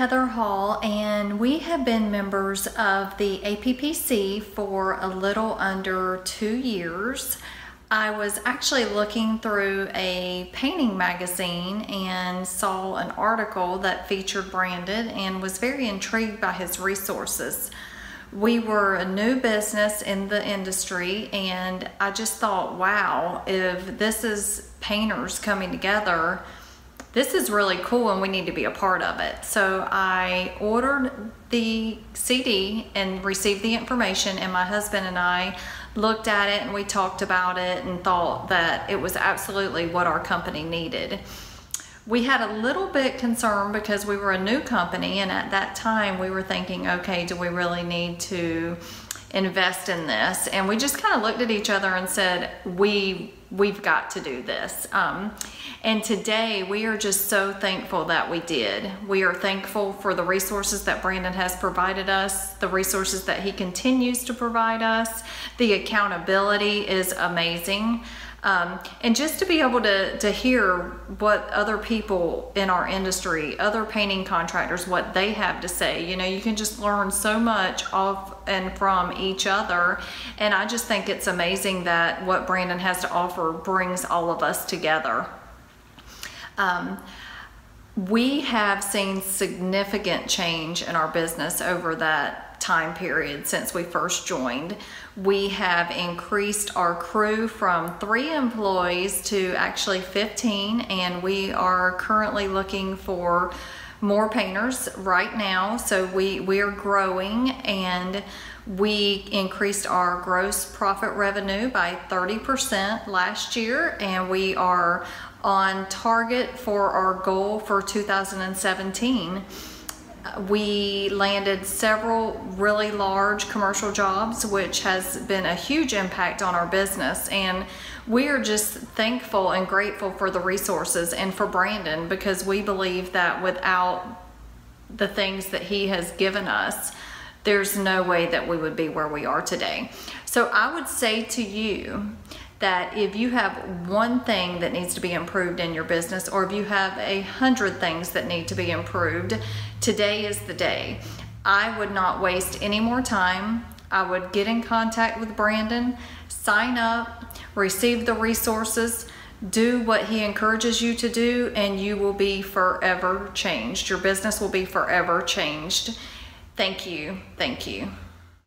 Heather Hall, and we have been members of the APPC for a little under two years. I was actually looking through a painting magazine and saw an article that featured Brandon and was very intrigued by his resources. We were a new business in the industry, and I just thought, wow, if this is painters coming together this is really cool and we need to be a part of it. So I ordered the CD and received the information, and my husband and I looked at it and we talked about it and thought that it was absolutely what our company needed. We had a little bit concern because we were a new company, and at that time we were thinking, okay, do we really need to invest in this? And we just kind of looked at each other and said, we we've got to do this. Um, and today we are just so thankful that we did. We are thankful for the resources that Brandon has provided us, the resources that he continues to provide us. The accountability is amazing. Um, and just to be able to, to hear what other people in our industry, other painting contractors, what they have to say, you know, you can just learn so much off and from each other. And I just think it's amazing that what Brandon has to offer brings all of us together. Um, we have seen significant change in our business over that time period since we first joined. We have increased our crew from three employees to actually 15, and we are currently looking for more painters right now. So we, we are growing and we increased our gross profit revenue by 30% last year, and we are on target for our goal for 2017 we landed several really large commercial jobs, which has been a huge impact on our business. And we are just thankful and grateful for the resources and for Brandon because we believe that without the things that he has given us, there's no way that we would be where we are today. So I would say to you that if you have one thing that needs to be improved in your business, or if you have a hundred things that need to be improved, today is the day. I would not waste any more time. I would get in contact with Brandon, sign up, receive the resources, do what he encourages you to do, and you will be forever changed. Your business will be forever changed. Thank you. Thank you.